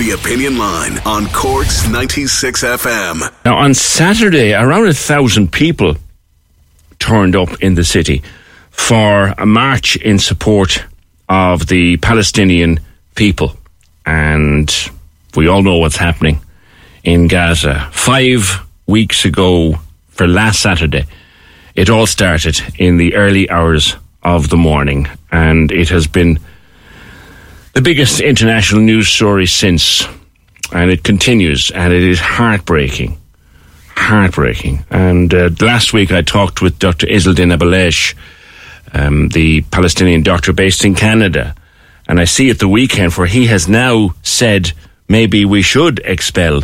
The Opinion Line on Cork's 96 FM. Now, on Saturday, around a thousand people turned up in the city for a march in support of the Palestinian people. And we all know what's happening in Gaza. Five weeks ago, for last Saturday, it all started in the early hours of the morning, and it has been the biggest international news story since, and it continues, and it is heartbreaking. Heartbreaking. And uh, last week I talked with Dr. Izzeldin Abuelaish, um, the Palestinian doctor based in Canada, and I see at the weekend for he has now said maybe we should expel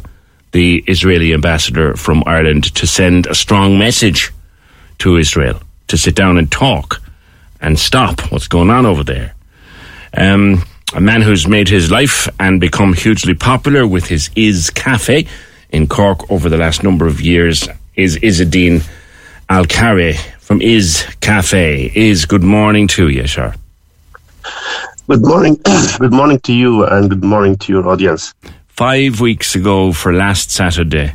the Israeli ambassador from Ireland to send a strong message to Israel to sit down and talk and stop what's going on over there. Um, a man who's made his life and become hugely popular with his Izz Cafe in Cork over the last number of years is Izzadeen Al Kari from Izz Cafe. Izz good morning to you, sir. Good morning. good morning to you and good morning to your audience. Five weeks ago for last Saturday,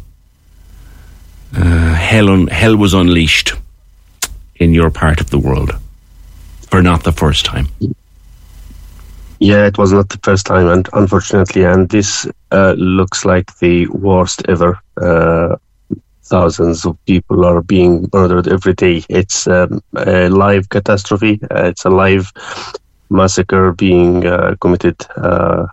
uh, hell, un- hell was unleashed in your part of the world for not the first time. Yeah, it was not the first time, and unfortunately, and this uh, looks like the worst ever. Uh, thousands of people are being murdered every day. It's um, a live catastrophe. Uh, it's a live massacre being uh, committed. Uh,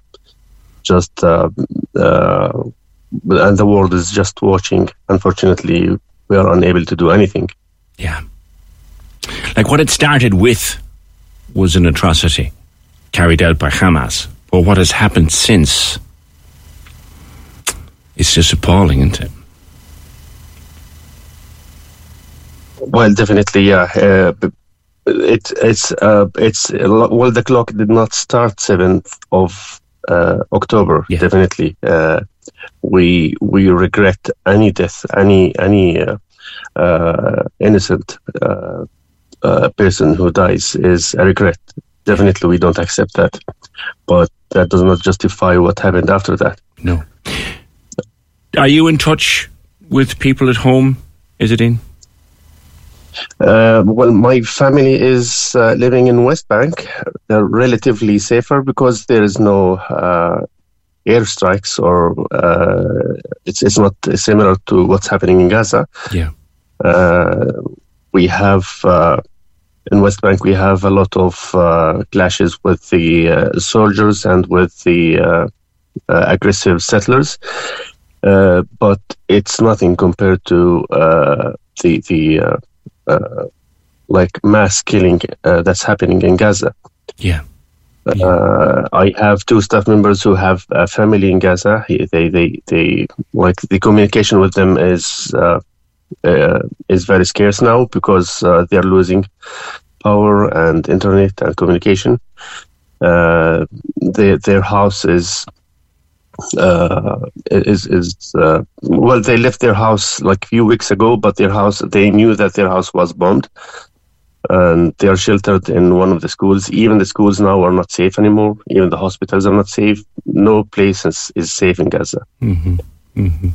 just uh, and the world is just watching. Unfortunately, we are unable to do anything. Yeah, like what it started with was an atrocity carried out by Hamas. But what has happened since is just appalling, isn't it? Well, definitely, yeah. Uh, it, it's uh, it's well, the clock did not start seventh of uh, October. Yeah. Definitely, uh, we we regret any death, any any uh, uh, innocent person who dies is a regret definitely we don't accept that. But that does not justify what happened after that. No. Are you in touch with people at home, Is it in? Uh, well, my family is uh, living in West Bank. They're relatively safer because there is no uh, airstrikes, or uh, it's it's not similar to what's happening in Gaza. Yeah, uh, we have uh, in West Bank, we have a lot of uh, clashes with the uh, soldiers and with the uh, uh aggressive settlers, uh, but it's nothing compared to uh, the the like mass killing that's happening in Gaza. Yeah. Uh, I have two staff members who have a family in Gaza. They, they, they, like the communication with them is uh, is very scarce now because uh, they are losing power and internet and communication. Uh, their their house is uh, is is uh, well they left their house like a few weeks ago, but their house they knew that their house was bombed, and they are sheltered in one of the schools. Even the schools now are not safe anymore. Even the hospitals are not safe. No place is, is safe in Gaza. Mm-hmm. Mm-hmm.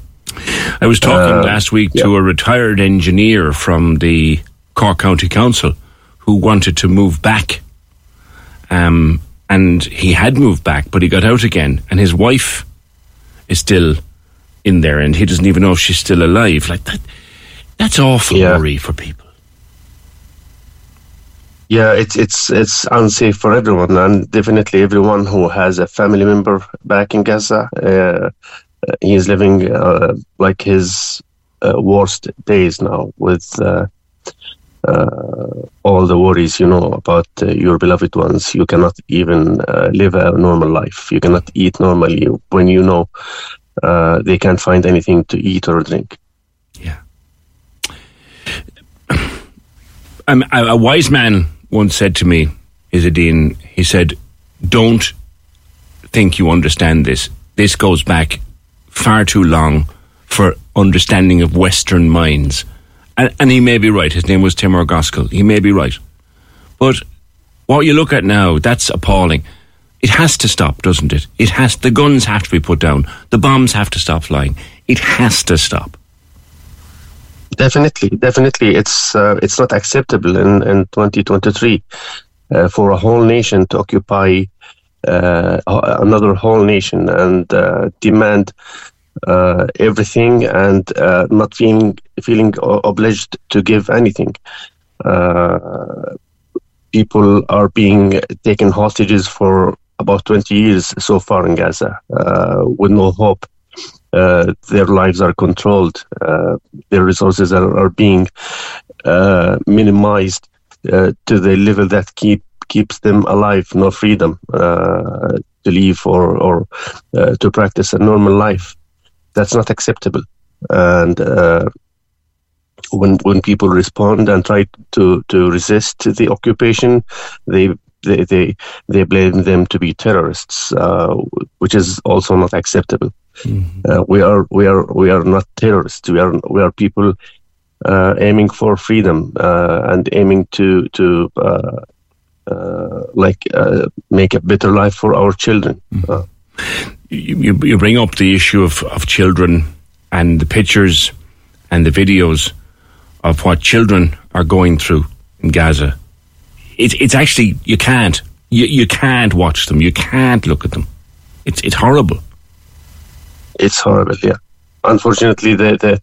I was talking uh, last week yeah. to a retired engineer from the Cork County Council who wanted to move back. Um, and he had moved back, but he got out again, and his wife is still in there, and he doesn't even know if she's still alive. Like that, that's awful yeah. worry for people. Yeah, it's it's it's unsafe for everyone, and definitely everyone who has a family member back in Gaza. Uh, he's living uh, like his uh, worst days now with uh, all the worries you know about your beloved ones. You cannot even live a normal life. You cannot eat normally when you know they can't find anything to eat or drink. Yeah. Um, a, wise man once said to me, Izzadeen, he said, don't think you understand this. This goes back far too long for understanding of Western minds. And, and he may be right. His name was Timur Goskal. He may be right. But what you look at now, that's appalling. It has to stop, doesn't it? It has. The guns have to be put down. The bombs have to stop flying. It has to stop. Definitely, definitely, it's uh, it's not acceptable in in 2023 uh, for a whole nation to occupy another whole nation and uh, demand uh, everything and uh, not feeling feeling obliged to give anything. people are being taken hostages for about 20 years so far in Gaza with no hope uh, their lives are controlled, uh, their resources are, are being uh, minimized to the level that keep keeps them alive, no freedom to live or or to practice a normal life. That's not acceptable, and when when people respond and try to to resist the occupation, they they they, they blame them to be terrorists, uh, which is also not acceptable. Mm-hmm. Uh, we are we are we are not terrorists. We are we are people uh, aiming for freedom uh, and aiming to to uh, uh, like uh, make a better life for our children. Mm-hmm. You, you bring up the issue of, of children and the pictures and the videos of what children are going through in Gaza. It's it's actually you can't you, you can't watch them. You can't look at them. It's it's horrible it's horrible. Yeah, unfortunately, the the uh,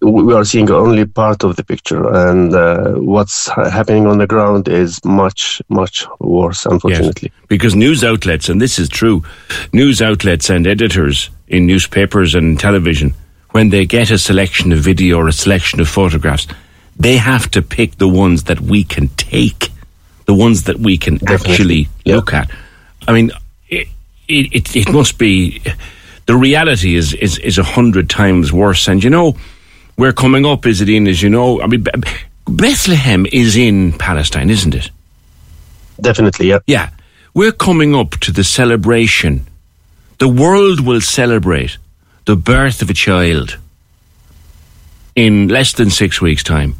we are seeing only part of the picture, and uh, what's happening on the ground is much, much worse, unfortunately. Yes, because news outlets, and this is true, news outlets and editors in newspapers and television, when they get a selection of video or a selection of photographs, they have to pick the ones that we can take, the ones that we can Definitely. actually yeah. look at. I mean, it, it, it must be the reality is is is a hundred times worse. And you know, we're coming up, is it in? As you know, I mean, Bethlehem is in Palestine, isn't it? Definitely, yeah. Yeah, we're coming up to the celebration. The world will celebrate the birth of a child in less than six weeks' time,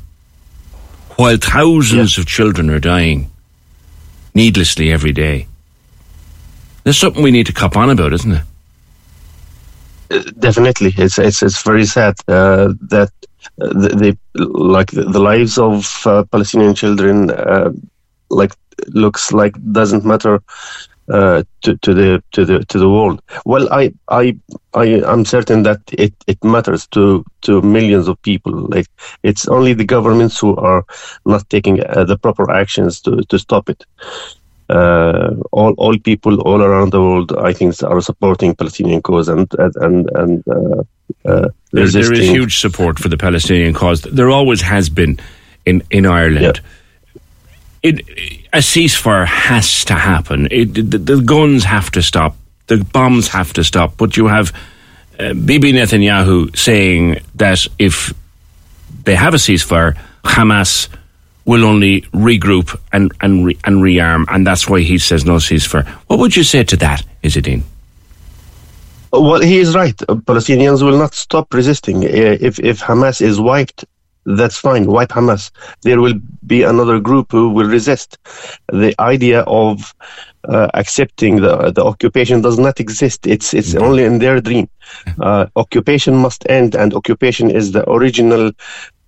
while thousands yeah. of children are dying needlessly every day. There's something we need to cop on about, isn't it? Definitely, it's it's it's very sad uh, that uh, the, like the, the, lives of uh, Palestinian children uh, like looks like doesn't matter uh, to, to the to the to the world. Well, I I I am certain that it, it matters to to millions of people. Like it's only the governments who are not taking uh, the proper actions to to stop it uh, all all people all around the world, I think, are supporting Palestinian cause and and and. Uh, uh, there, there is huge support for the Palestinian cause. There always has been in in Ireland. Yeah. It, a ceasefire has to happen. It, the, the, guns have to stop. The bombs have to stop. But you have uh, Bibi Netanyahu saying that if they have a ceasefire, Hamas will only regroup and and re, and rearm, and that's why he says no ceasefire. What would you say to that, Izzeldin? Well, he is right. Palestinians will not stop resisting. If if Hamas is wiped, that's fine. Wipe Hamas. There will be another group who will resist. The idea of uh, accepting the the occupation does not exist. It's it's mm-hmm. only in their dream. Uh, occupation must end, and occupation is the original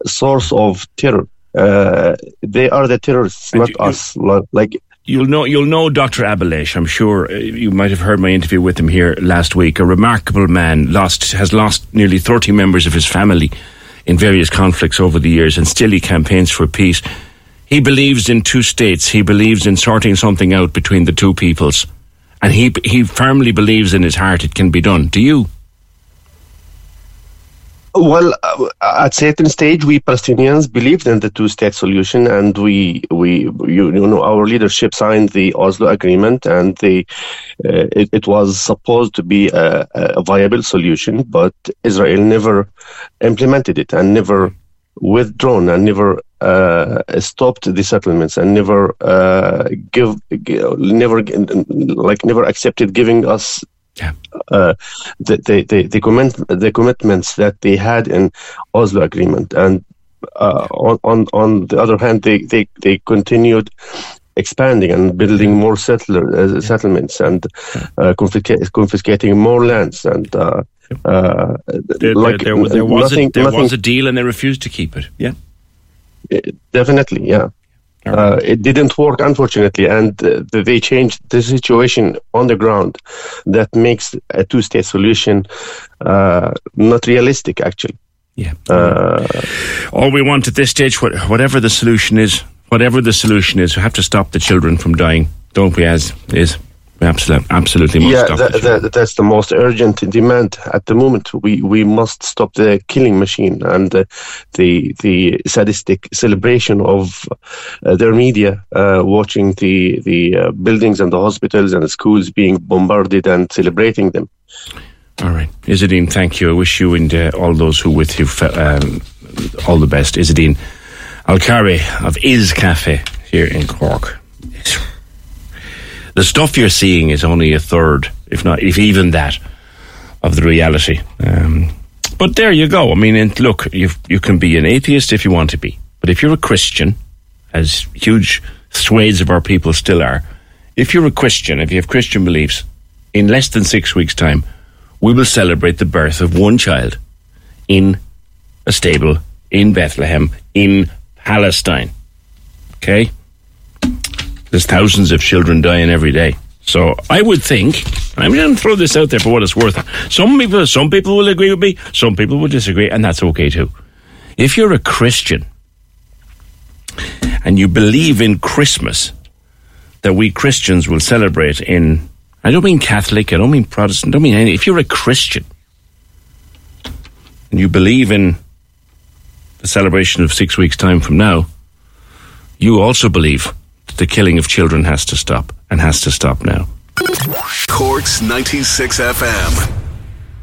source of terror. Uh, they are the terrorists, and not you, us. Like You'll know, you'll know Dr. Abuelaish. I'm sure uh, you might have heard my interview with him here last week. A remarkable man, lost has lost nearly 30 members of his family in various conflicts over the years, and still he campaigns for peace. He believes in two states. He believes in sorting something out between the two peoples, and he he firmly believes in his heart it can be done. Do you? Well, uh, at certain stage, we Palestinians believed in the two-state solution, and we, we, you, you know, our leadership signed the Oslo Agreement, and the, uh, it, it, was supposed to be a, a, viable solution, but Israel never implemented it and never withdrawn and never uh, stopped the settlements and never uh, give, never like never accepted giving us yeah. Uh, the, the, the, the, comment, the commitments that they had in Oslo Agreement. And uh, on, on, on the other hand, they, they, they continued expanding and building more settler, uh, settlements and uh, confisca- confiscating more lands and. Uh, uh, there, like, there, there, there was nothing, a, there nothing, was a deal and they refused to keep it. Yeah, definitely. Yeah, uh, it didn't work, unfortunately, and uh, they changed the situation on the ground. That makes a two-state solution uh, not realistic, actually. Yeah. Uh, All we want at this stage, whatever the solution is, whatever the solution is, we have to stop the children from dying, don't we? As is. Absolutely, absolutely. yeah, that, that, that's the most urgent demand at the moment. We we must stop the killing machine and uh, the the sadistic celebration of uh, their media, uh, watching the the uh, buildings and the hospitals and the schools being bombarded and celebrating them. All right, Izzadeen, thank you. I wish you and uh, all those who with you um, all the best. Izzadeen Alkari of Izz Cafe here in Cork the stuff you're seeing is only a third, if not, if even that, of the reality. Um, but there you go. I mean, look, you you can be an atheist if you want to be, but if you're a Christian, as huge swathes of our people still are, if you're a Christian, if you have Christian beliefs, in less than six weeks' time, we will celebrate the birth of one child in a stable in Bethlehem in Palestine. Okay? There's thousands of children dying every day. So I would think, I'm going to throw this out there for what it's worth. Some people, some people will agree with me, some people will disagree, and that's okay too. If you're a Christian and you believe in Christmas, that we Christians will celebrate in, I don't mean Catholic, I don't mean Protestant, I don't mean any, if you're a Christian and you believe in the celebration of six weeks' time from now, you also believe the killing of children has to stop and has to stop now. Corks 96 FM.